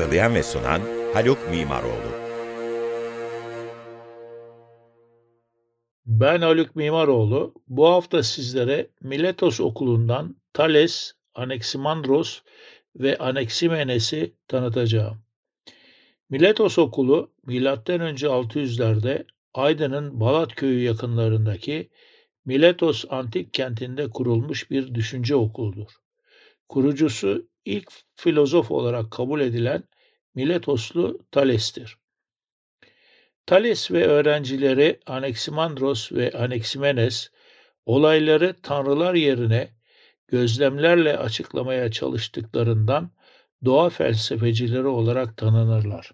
Hazırlayan ve sunan Haluk Mimaroğlu. Ben Haluk Mimaroğlu. Bu hafta sizlere Miletos Okulu'ndan Thales, Anaximandros ve Anaximenes'i tanıtacağım. Miletos Okulu M.Ö. 600'lerde Aydın'ın Balat köyü yakınlarındaki Miletos antik kentinde kurulmuş bir düşünce okuludur. Kurucusu ilk filozof olarak kabul edilen Miletoslu Thales'tir. Thales ve öğrencileri Anaximandros ve Anaximenes olayları tanrılar yerine gözlemlerle açıklamaya çalıştıklarından doğa felsefecileri olarak tanınırlar.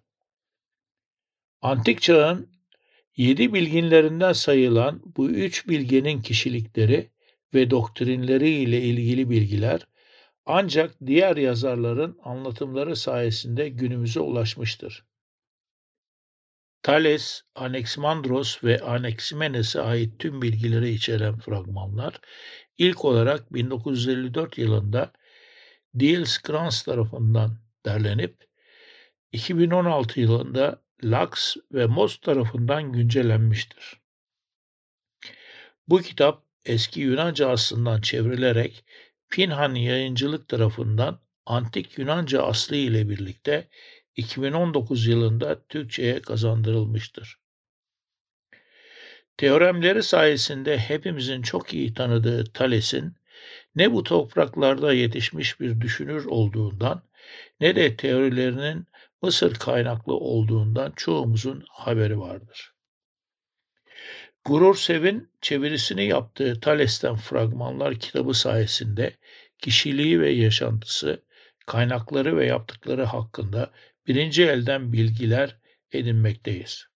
Antik çağın yedi bilginlerinden sayılan bu üç bilgenin kişilikleri ve doktrinleri ile ilgili bilgiler ancak diğer yazarların anlatımları sayesinde günümüze ulaşmıştır. Thales, Anaximandros ve Anaximenes'e ait tüm bilgileri içeren fragmanlar ilk olarak 1954 yılında Diels Krans tarafından derlenip 2016 yılında Lux ve Moss tarafından güncellenmiştir. Bu kitap eski Yunanca aslından çevrilerek Pinhan Yayıncılık tarafından Antik Yunanca aslı ile birlikte 2019 yılında Türkçe'ye kazandırılmıştır. Teoremleri sayesinde hepimizin çok iyi tanıdığı Thales'in ne bu topraklarda yetişmiş bir düşünür olduğundan ne de teorilerinin Mısır kaynaklı olduğundan çoğumuzun haberi vardır. Gurur Sev'in çevirisini yaptığı Thales'ten Fragmanlar kitabı sayesinde kişiliği ve yaşantısı, kaynakları ve yaptıkları hakkında birinci elden bilgiler edinmekteyiz.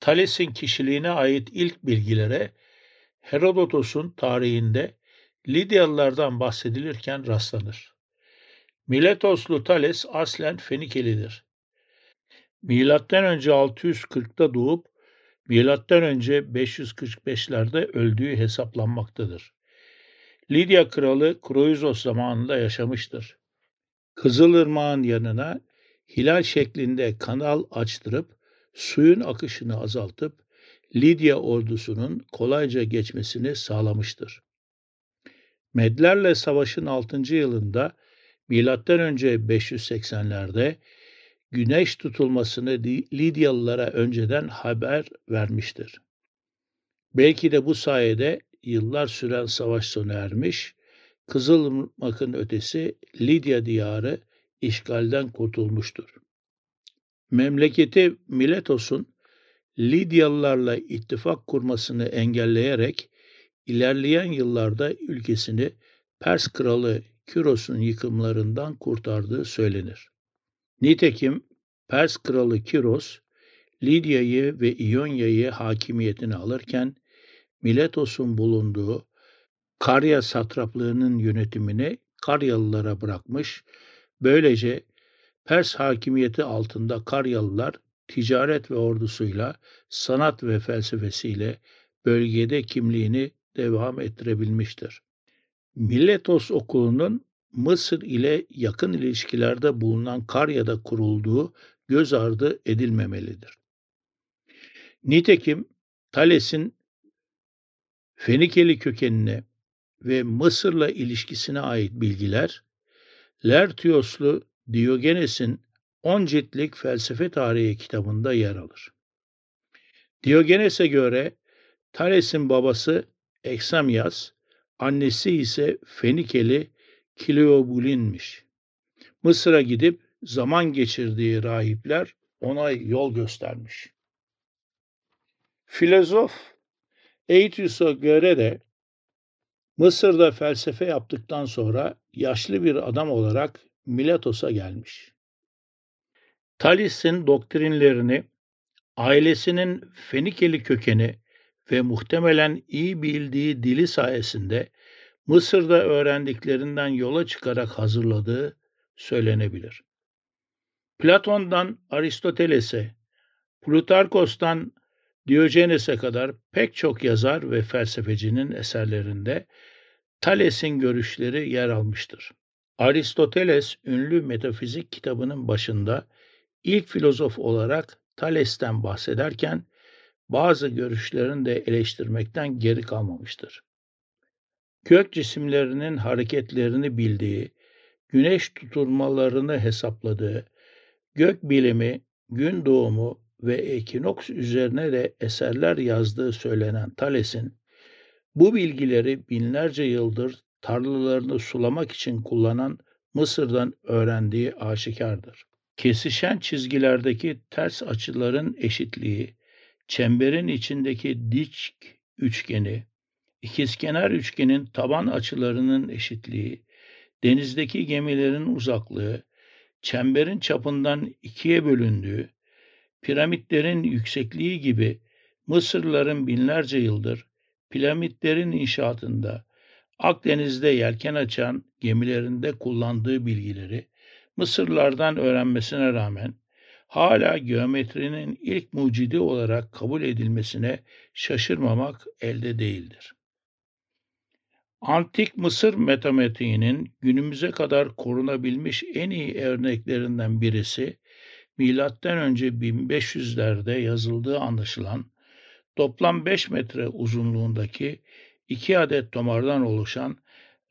Thales'in kişiliğine ait ilk bilgilere Herodotos'un tarihinde Lidyalılardan bahsedilirken rastlanır. Miletoslu Thales aslen Fenikelidir. Milattan önce 640'ta doğup milattan önce 545'lerde öldüğü hesaplanmaktadır. Lidya kralı Kroizos zamanında yaşamıştır. Kızılırmağın yanına hilal şeklinde kanal açtırıp suyun akışını azaltıp Lidya ordusunun kolayca geçmesini sağlamıştır. Medlerle savaşın 6. yılında önce 580'lerde güneş tutulmasını Lidyalılara önceden haber vermiştir. Belki de bu sayede yıllar süren savaş sona ermiş, Kızılırmak'ın ötesi Lidya diyarı işgalden kurtulmuştur. Memleketi Miletos'un Lidyalılarla ittifak kurmasını engelleyerek ilerleyen yıllarda ülkesini Pers kralı Küros'un yıkımlarından kurtardığı söylenir. Nitekim Pers kralı Kiros, Lidya'yı ve İonya'yı hakimiyetine alırken Miletos'un bulunduğu Karya satraplığının yönetimini Karyalılara bırakmış, böylece Pers hakimiyeti altında Karyalılar ticaret ve ordusuyla, sanat ve felsefesiyle bölgede kimliğini devam ettirebilmiştir. Miletos okulunun Mısır ile yakın ilişkilerde bulunan Karya'da kurulduğu göz ardı edilmemelidir. Nitekim Thales'in Fenikeli kökenine ve Mısır'la ilişkisine ait bilgiler, Lertioslu Diogenes'in 10 ciltlik felsefe tarihi kitabında yer alır. Diogenes'e göre Thales'in babası Eksamyas, annesi ise Fenikeli Kleobulin'miş. Mısır'a gidip zaman geçirdiği rahipler ona yol göstermiş. Filozof Eitius'a göre de Mısır'da felsefe yaptıktan sonra yaşlı bir adam olarak Miletos'a gelmiş. Thales'in doktrinlerini ailesinin Fenikeli kökeni ve muhtemelen iyi bildiği dili sayesinde Mısır'da öğrendiklerinden yola çıkarak hazırladığı söylenebilir. Platon'dan Aristoteles'e, Plutarkos'tan Diyojenes'e kadar pek çok yazar ve felsefecinin eserlerinde Thales'in görüşleri yer almıştır. Aristoteles ünlü metafizik kitabının başında ilk filozof olarak Thales'ten bahsederken bazı görüşlerini de eleştirmekten geri kalmamıştır. Gök cisimlerinin hareketlerini bildiği, güneş tutulmalarını hesapladığı, gök bilimi, gün doğumu ve ekinoks üzerine de eserler yazdığı söylenen Thales'in bu bilgileri binlerce yıldır tarlalarını sulamak için kullanan Mısır'dan öğrendiği aşikardır. Kesişen çizgilerdeki ters açıların eşitliği, çemberin içindeki dik üçgeni, ikizkenar üçgenin taban açılarının eşitliği, denizdeki gemilerin uzaklığı, çemberin çapından ikiye bölündüğü, piramitlerin yüksekliği gibi Mısırlıların binlerce yıldır piramitlerin inşaatında Akdeniz'de yelken açan gemilerinde kullandığı bilgileri Mısırlardan öğrenmesine rağmen hala geometrinin ilk mucidi olarak kabul edilmesine şaşırmamak elde değildir. Antik Mısır matematiğinin günümüze kadar korunabilmiş en iyi örneklerinden birisi milattan önce 1500'lerde yazıldığı anlaşılan toplam 5 metre uzunluğundaki iki adet tomardan oluşan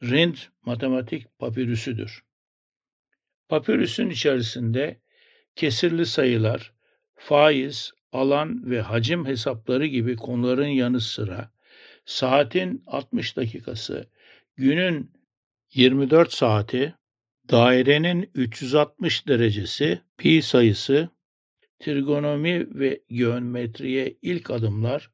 Rind matematik papirüsüdür. Papirüsün içerisinde kesirli sayılar, faiz, alan ve hacim hesapları gibi konuların yanı sıra saatin 60 dakikası, günün 24 saati, dairenin 360 derecesi, pi sayısı, trigonomi ve geometriye ilk adımlar,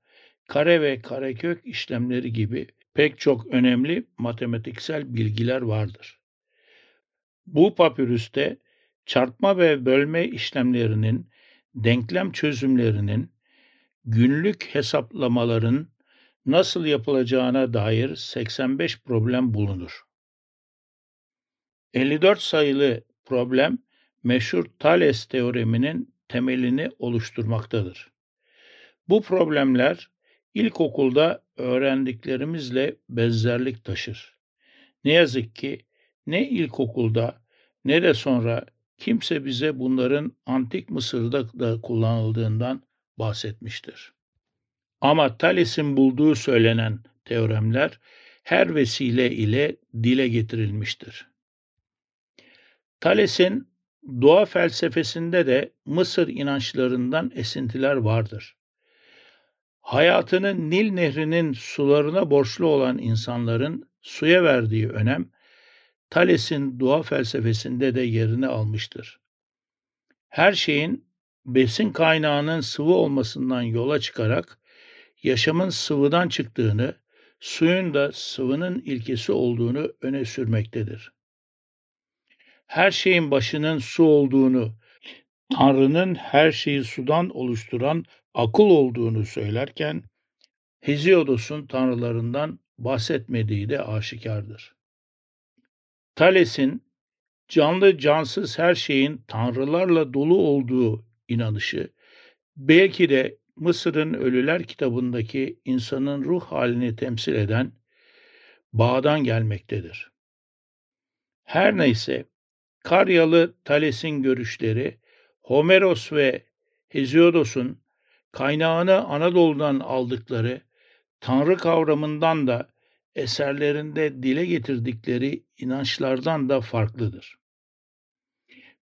kare ve karekök işlemleri gibi pek çok önemli matematiksel bilgiler vardır. Bu papirüste çarpma ve bölme işlemlerinin, denklem çözümlerinin, günlük hesaplamaların nasıl yapılacağına dair 85 problem bulunur. 54 sayılı problem meşhur Thales teoreminin temelini oluşturmaktadır. Bu problemler ilkokulda öğrendiklerimizle benzerlik taşır. Ne yazık ki ne ilkokulda ne de sonra kimse bize bunların antik Mısır'da da kullanıldığından bahsetmiştir. Ama Thales'in bulduğu söylenen teoremler her vesile ile dile getirilmiştir. Thales'in doğa felsefesinde de Mısır inançlarından esintiler vardır. Hayatını Nil Nehri'nin sularına borçlu olan insanların suya verdiği önem Thales'in doğa felsefesinde de yerini almıştır. Her şeyin besin kaynağının sıvı olmasından yola çıkarak yaşamın sıvıdan çıktığını, suyun da sıvının ilkesi olduğunu öne sürmektedir. Her şeyin başının su olduğunu, Tanrı'nın her şeyi sudan oluşturan akıl olduğunu söylerken, Heziodos'un tanrılarından bahsetmediği de aşikardır. Thales'in canlı cansız her şeyin tanrılarla dolu olduğu inanışı belki de Mısır'ın Ölüler kitabındaki insanın ruh halini temsil eden bağdan gelmektedir. Her neyse Karyalı Thales'in görüşleri Homeros ve Hesiodos'un kaynağını Anadolu'dan aldıkları tanrı kavramından da eserlerinde dile getirdikleri inançlardan da farklıdır.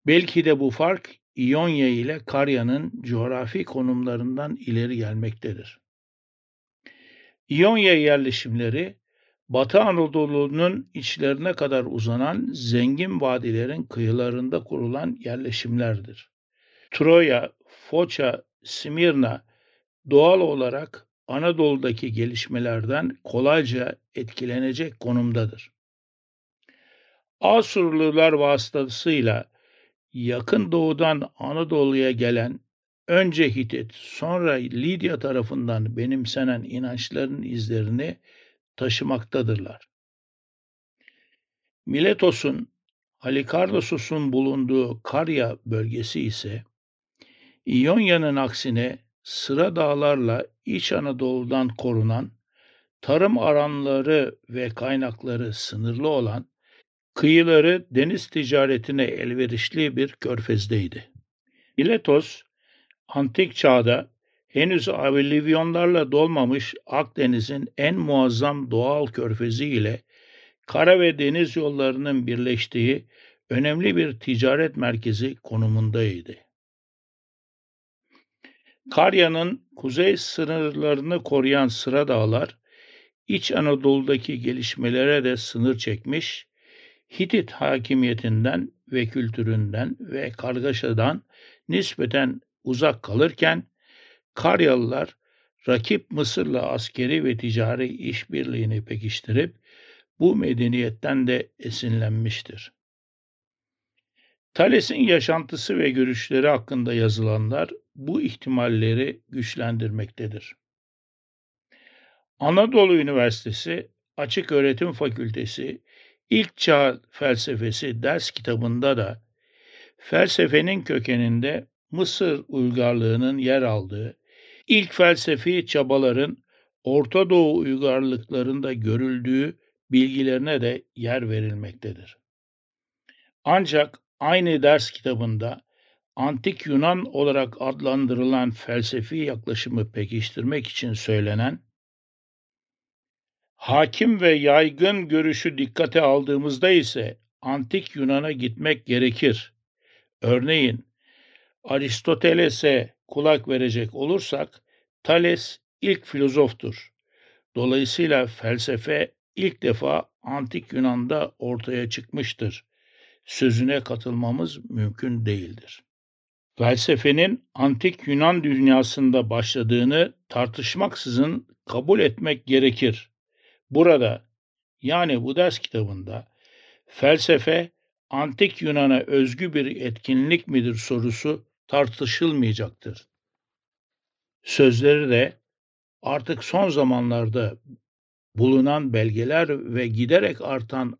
Belki de bu fark İonya ile Karya'nın coğrafi konumlarından ileri gelmektedir. İonya yerleşimleri Batı Anadolu'nun içlerine kadar uzanan zengin vadilerin kıyılarında kurulan yerleşimlerdir. Troya, Foça, Simirna doğal olarak Anadolu'daki gelişmelerden kolayca etkilenecek konumdadır. Asurlular vasıtasıyla yakın doğudan Anadolu'ya gelen önce Hitit, sonra Lidya tarafından benimsenen inançların izlerini taşımaktadırlar. Miletos'un, Halikarnassos'un bulunduğu Karya bölgesi ise İonya'nın aksine sıra dağlarla İç Anadolu'dan korunan, tarım alanları ve kaynakları sınırlı olan, kıyıları deniz ticaretine elverişli bir körfezdeydi. Miletos, antik çağda henüz avilivyonlarla dolmamış Akdeniz'in en muazzam doğal körfezi ile kara ve deniz yollarının birleştiği önemli bir ticaret merkezi konumundaydı. Karya'nın kuzey sınırlarını koruyan sıra dağlar, İç Anadolu'daki gelişmelere de sınır çekmiş, Hitit hakimiyetinden ve kültüründen ve kargaşadan nispeten uzak kalırken, Karyalılar rakip Mısır'la askeri ve ticari işbirliğini pekiştirip bu medeniyetten de esinlenmiştir. Thales'in yaşantısı ve görüşleri hakkında yazılanlar bu ihtimalleri güçlendirmektedir. Anadolu Üniversitesi Açık Öğretim Fakültesi İlk Çağ Felsefesi ders kitabında da felsefenin kökeninde Mısır uygarlığının yer aldığı, ilk felsefi çabaların Orta Doğu uygarlıklarında görüldüğü bilgilerine de yer verilmektedir. Ancak aynı ders kitabında antik Yunan olarak adlandırılan felsefi yaklaşımı pekiştirmek için söylenen hakim ve yaygın görüşü dikkate aldığımızda ise antik Yunan'a gitmek gerekir. Örneğin Aristoteles'e kulak verecek olursak Thales ilk filozoftur. Dolayısıyla felsefe ilk defa antik Yunan'da ortaya çıkmıştır. Sözüne katılmamız mümkün değildir. Felsefenin antik Yunan dünyasında başladığını tartışmaksızın kabul etmek gerekir. Burada yani bu ders kitabında felsefe antik Yunan'a özgü bir etkinlik midir sorusu tartışılmayacaktır. Sözleri de artık son zamanlarda bulunan belgeler ve giderek artan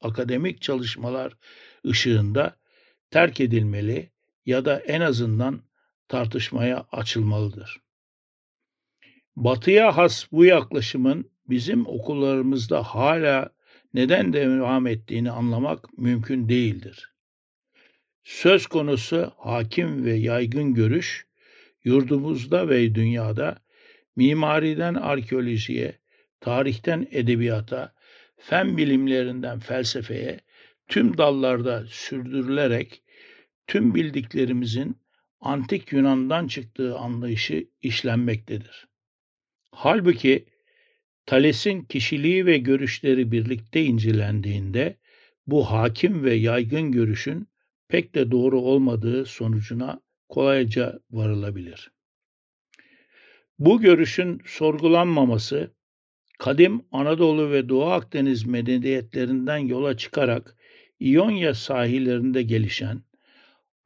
akademik çalışmalar ışığında terk edilmeli ya da en azından tartışmaya açılmalıdır. Batıya has bu yaklaşımın bizim okullarımızda hala neden devam ettiğini anlamak mümkün değildir. Söz konusu hakim ve yaygın görüş, yurdumuzda ve dünyada mimariden arkeolojiye, tarihten edebiyata, fen bilimlerinden felsefeye tüm dallarda sürdürülerek tüm bildiklerimizin antik Yunan'dan çıktığı anlayışı işlenmektedir. Halbuki Thales'in kişiliği ve görüşleri birlikte incelendiğinde bu hakim ve yaygın görüşün pek de doğru olmadığı sonucuna kolayca varılabilir. Bu görüşün sorgulanmaması kadim Anadolu ve Doğu Akdeniz medeniyetlerinden yola çıkarak İonya sahillerinde gelişen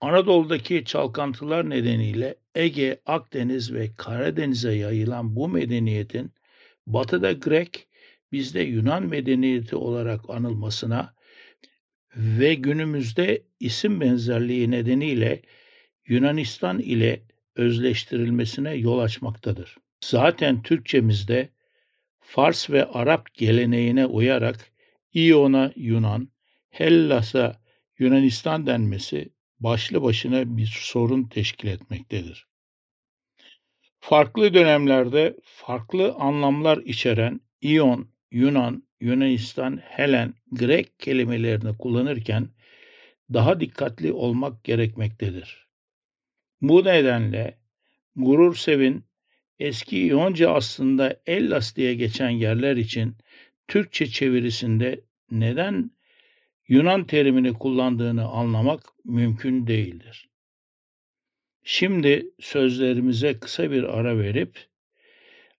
Anadolu'daki çalkantılar nedeniyle Ege, Akdeniz ve Karadeniz'e yayılan bu medeniyetin batıda Grek, bizde Yunan medeniyeti olarak anılmasına ve günümüzde isim benzerliği nedeniyle Yunanistan ile özleştirilmesine yol açmaktadır. Zaten Türkçemizde Fars ve Arap geleneğine uyarak İyon'a Yunan, Hellas'a Yunanistan denmesi başlı başına bir sorun teşkil etmektedir. Farklı dönemlerde farklı anlamlar içeren İyon, Yunan, Yunanistan, Helen, Grek kelimelerini kullanırken daha dikkatli olmak gerekmektedir. Bu nedenle Gurur Sevin eski İyonca aslında Ellas diye geçen yerler için Türkçe çevirisinde neden Yunan terimini kullandığını anlamak mümkün değildir. Şimdi sözlerimize kısa bir ara verip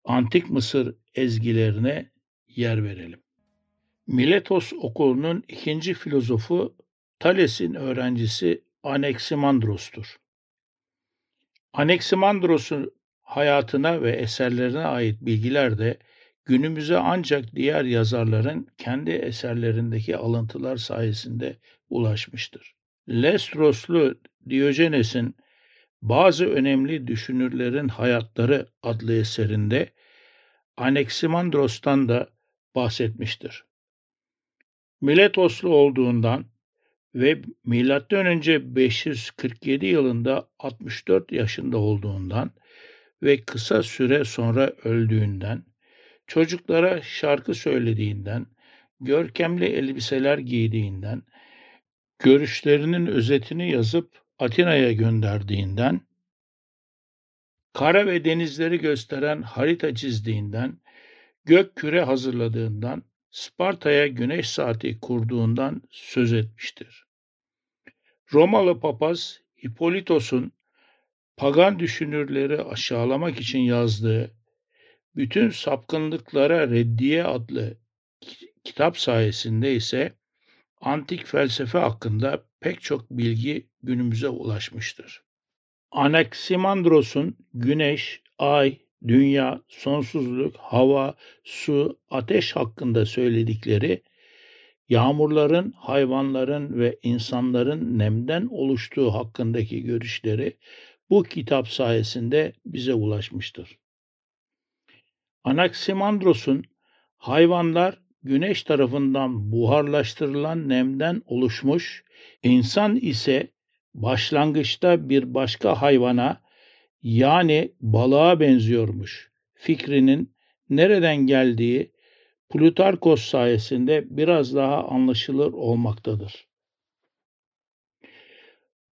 Antik Mısır ezgilerine yer verelim. Miletos okulunun ikinci filozofu Thales'in öğrencisi Anaximandros'tur. Anaximandros'un hayatına ve eserlerine ait bilgiler de günümüze ancak diğer yazarların kendi eserlerindeki alıntılar sayesinde ulaşmıştır. Lestroslu Diyojenes'in bazı önemli düşünürlerin hayatları adlı eserinde Anaximandros'tan da bahsetmiştir. Miletoslu olduğundan ve M.Ö. 547 yılında 64 yaşında olduğundan ve kısa süre sonra öldüğünden, çocuklara şarkı söylediğinden, görkemli elbiseler giydiğinden, görüşlerinin özetini yazıp Atina'ya gönderdiğinden, kara ve denizleri gösteren harita çizdiğinden, gök küre hazırladığından, Sparta'ya güneş saati kurduğundan söz etmiştir. Romalı papaz Hippolitos'un pagan düşünürleri aşağılamak için yazdığı Bütün Sapkınlıklara Reddiye adlı kitap sayesinde ise antik felsefe hakkında pek çok bilgi günümüze ulaşmıştır. Anaximandros'un güneş, ay, dünya, sonsuzluk, hava, su, ateş hakkında söyledikleri yağmurların, hayvanların ve insanların nemden oluştuğu hakkındaki görüşleri bu kitap sayesinde bize ulaşmıştır. Anaximandros'un hayvanlar güneş tarafından buharlaştırılan nemden oluşmuş, insan ise başlangıçta bir başka hayvana yani balığa benziyormuş fikrinin nereden geldiği Plutarkos sayesinde biraz daha anlaşılır olmaktadır.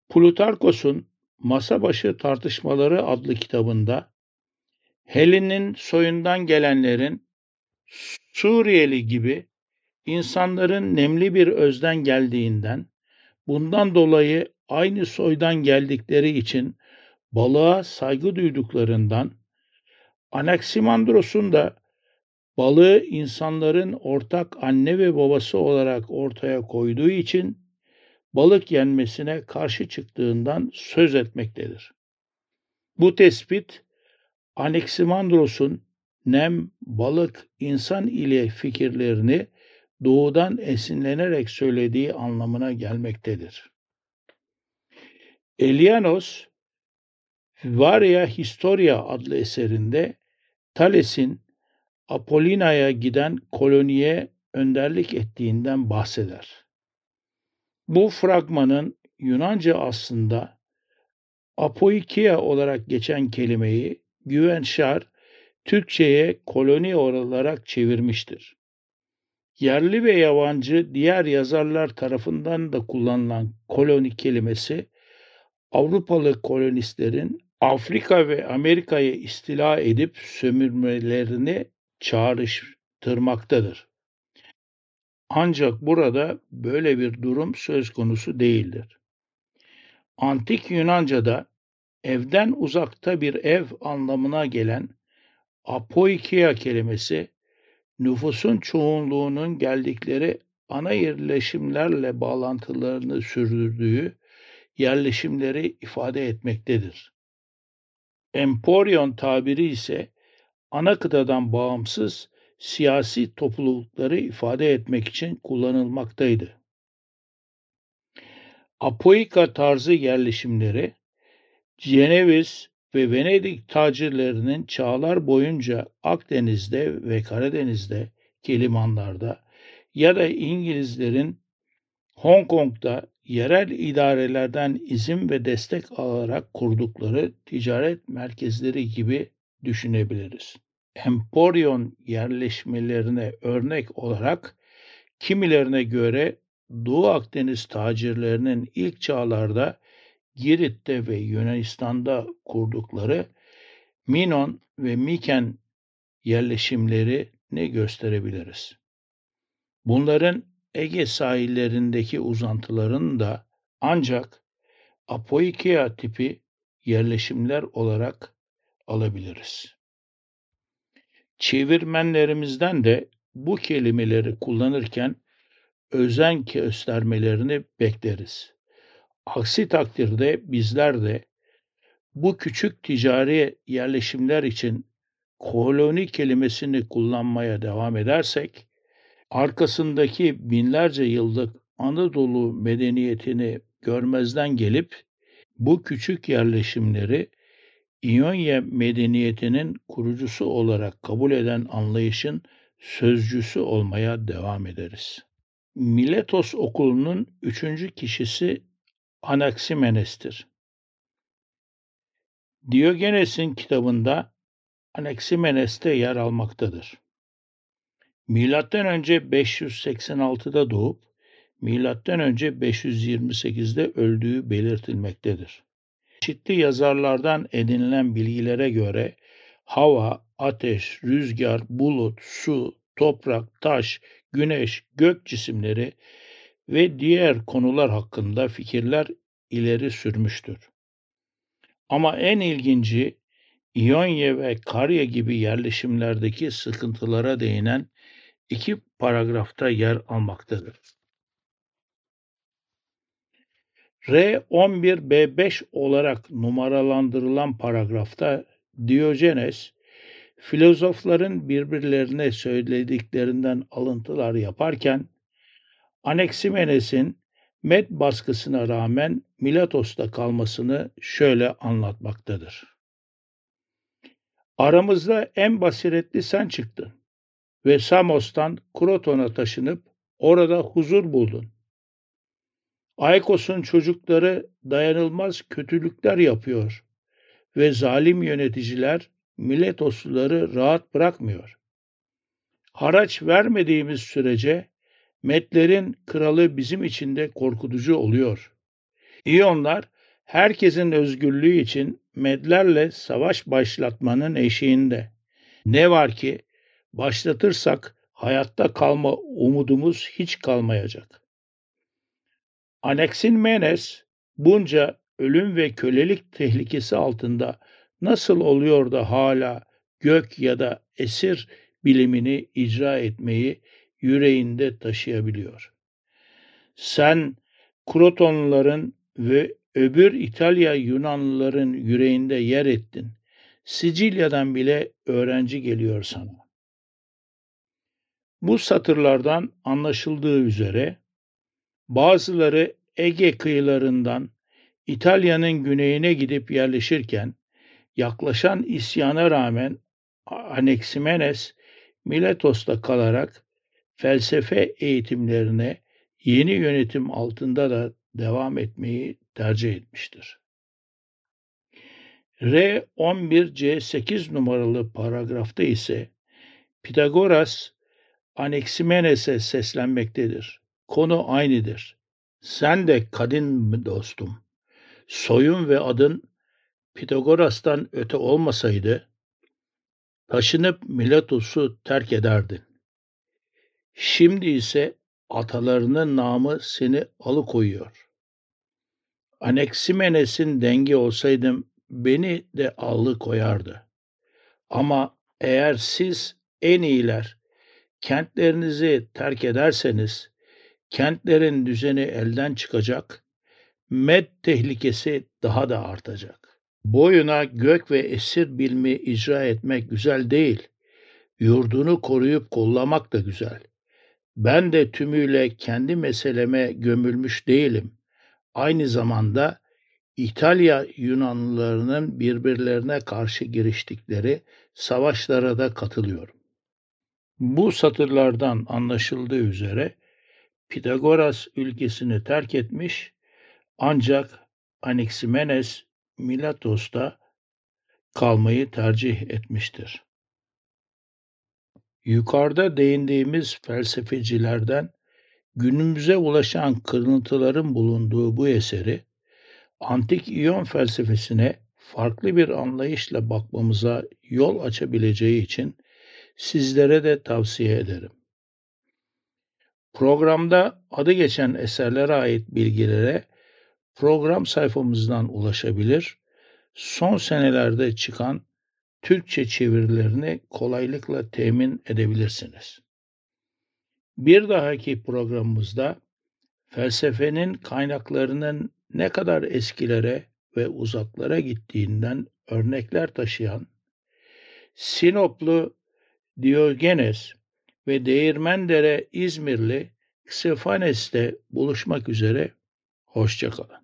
Plutarkos'un Masa Başı Tartışmaları adlı kitabında Helin'in soyundan gelenlerin Suriyeli gibi insanların nemli bir özden geldiğinden, bundan dolayı aynı soydan geldikleri için balığa saygı duyduklarından, Anaximandros'un da balığı insanların ortak anne ve babası olarak ortaya koyduğu için balık yenmesine karşı çıktığından söz etmektedir. Bu tespit Anaximandros'un nem, balık, insan ile fikirlerini doğudan esinlenerek söylediği anlamına gelmektedir. Elianos, Varia Historia adlı eserinde Thales'in Apollina'ya giden koloniye önderlik ettiğinden bahseder. Bu fragmanın Yunanca aslında apoikia olarak geçen kelimeyi Güvenşar Türkçe'ye koloni olarak çevirmiştir. Yerli ve yabancı diğer yazarlar tarafından da kullanılan koloni kelimesi Avrupalı kolonistlerin Afrika ve Amerika'yı istila edip sömürmelerini çağrıştırmaktadır. Ancak burada böyle bir durum söz konusu değildir. Antik Yunanca'da evden uzakta bir ev anlamına gelen apoikia kelimesi nüfusun çoğunluğunun geldikleri ana yerleşimlerle bağlantılarını sürdürdüğü yerleşimleri ifade etmektedir. Emporion tabiri ise ana kıtadan bağımsız siyasi toplulukları ifade etmek için kullanılmaktaydı. Apoika tarzı yerleşimleri Ceneviz ve Venedik tacirlerinin çağlar boyunca Akdeniz'de ve Karadeniz'de, limanlarda ya da İngilizlerin Hong Kong'da yerel idarelerden izin ve destek alarak kurdukları ticaret merkezleri gibi düşünebiliriz. Emporion yerleşmelerine örnek olarak kimilerine göre Doğu Akdeniz tacirlerinin ilk çağlarda Girit'te ve Yunanistan'da kurdukları Minon ve Miken yerleşimleri ne gösterebiliriz. Bunların Ege sahillerindeki uzantıların da ancak Apoikia tipi yerleşimler olarak alabiliriz. Çevirmenlerimizden de bu kelimeleri kullanırken özen göstermelerini bekleriz. Aksi takdirde bizler de bu küçük ticari yerleşimler için koloni kelimesini kullanmaya devam edersek, arkasındaki binlerce yıllık Anadolu medeniyetini görmezden gelip bu küçük yerleşimleri İonya medeniyetinin kurucusu olarak kabul eden anlayışın sözcüsü olmaya devam ederiz. Miletos okulunun üçüncü kişisi Anaximenes'tir. Diyogenes'in kitabında Anaximenes'te yer almaktadır. Milattan önce 586'da doğup milattan önce 528'de öldüğü belirtilmektedir. Çeşitli yazarlardan edinilen bilgilere göre hava, ateş, rüzgar, bulut, su, toprak, taş, güneş, gök cisimleri ve diğer konular hakkında fikirler ileri sürmüştür. Ama en ilginci İonya ve Karya gibi yerleşimlerdeki sıkıntılara değinen iki paragrafta yer almaktadır. R11B5 olarak numaralandırılan paragrafta Diyojenes, filozofların birbirlerine söylediklerinden alıntılar yaparken, Anaximenes'in Med baskısına rağmen Milatos'ta kalmasını şöyle anlatmaktadır. Aramızda en basiretli sen çıktın ve Samos'tan Kroton'a taşınıp orada huzur buldun. Aykos'un çocukları dayanılmaz kötülükler yapıyor ve zalim yöneticiler Miletosluları rahat bırakmıyor. Haraç vermediğimiz sürece Metlerin kralı bizim için de korkutucu oluyor. İyonlar herkesin özgürlüğü için Medlerle savaş başlatmanın eşiğinde. Ne var ki başlatırsak hayatta kalma umudumuz hiç kalmayacak. Aneksin Menes bunca ölüm ve kölelik tehlikesi altında nasıl oluyor da hala gök ya da esir bilimini icra etmeyi yüreğinde taşıyabiliyor. Sen Krotonluların ve öbür İtalya Yunanlıların yüreğinde yer ettin. Sicilya'dan bile öğrenci geliyor sana. Bu satırlardan anlaşıldığı üzere bazıları Ege kıyılarından İtalya'nın güneyine gidip yerleşirken yaklaşan isyana rağmen Anaximenes Miletos'ta kalarak felsefe eğitimlerine yeni yönetim altında da devam etmeyi tercih etmiştir. R11C8 numaralı paragrafta ise Pitagoras Anaximenes'e seslenmektedir. Konu aynıdır. Sen de kadın dostum. Soyun ve adın Pitagoras'tan öte olmasaydı taşınıp Miletos'u terk ederdin. Şimdi ise atalarının namı seni alıkoyuyor. Anaximenes'in dengi olsaydım beni de alıkoyardı. Ama eğer siz en iyiler kentlerinizi terk ederseniz kentlerin düzeni elden çıkacak, med tehlikesi daha da artacak. Boyuna gök ve esir bilmi icra etmek güzel değil, yurdunu koruyup kollamak da güzel. Ben de tümüyle kendi meseleme gömülmüş değilim. Aynı zamanda İtalya Yunanlılarının birbirlerine karşı giriştikleri savaşlara da katılıyorum. Bu satırlardan anlaşıldığı üzere Pitagoras ülkesini terk etmiş ancak Anaximenes Milatos'ta kalmayı tercih etmiştir. Yukarıda değindiğimiz felsefecilerden günümüze ulaşan kırıntıların bulunduğu bu eseri antik İyon felsefesine farklı bir anlayışla bakmamıza yol açabileceği için sizlere de tavsiye ederim. Programda adı geçen eserlere ait bilgilere program sayfamızdan ulaşabilir, son senelerde çıkan Türkçe çevirilerini kolaylıkla temin edebilirsiniz. Bir dahaki programımızda felsefenin kaynaklarının ne kadar eskilere ve uzaklara gittiğinden örnekler taşıyan Sinoplu Diogenes ve Değirmendere İzmirli Ksefanes'te buluşmak üzere. Hoşçakalın.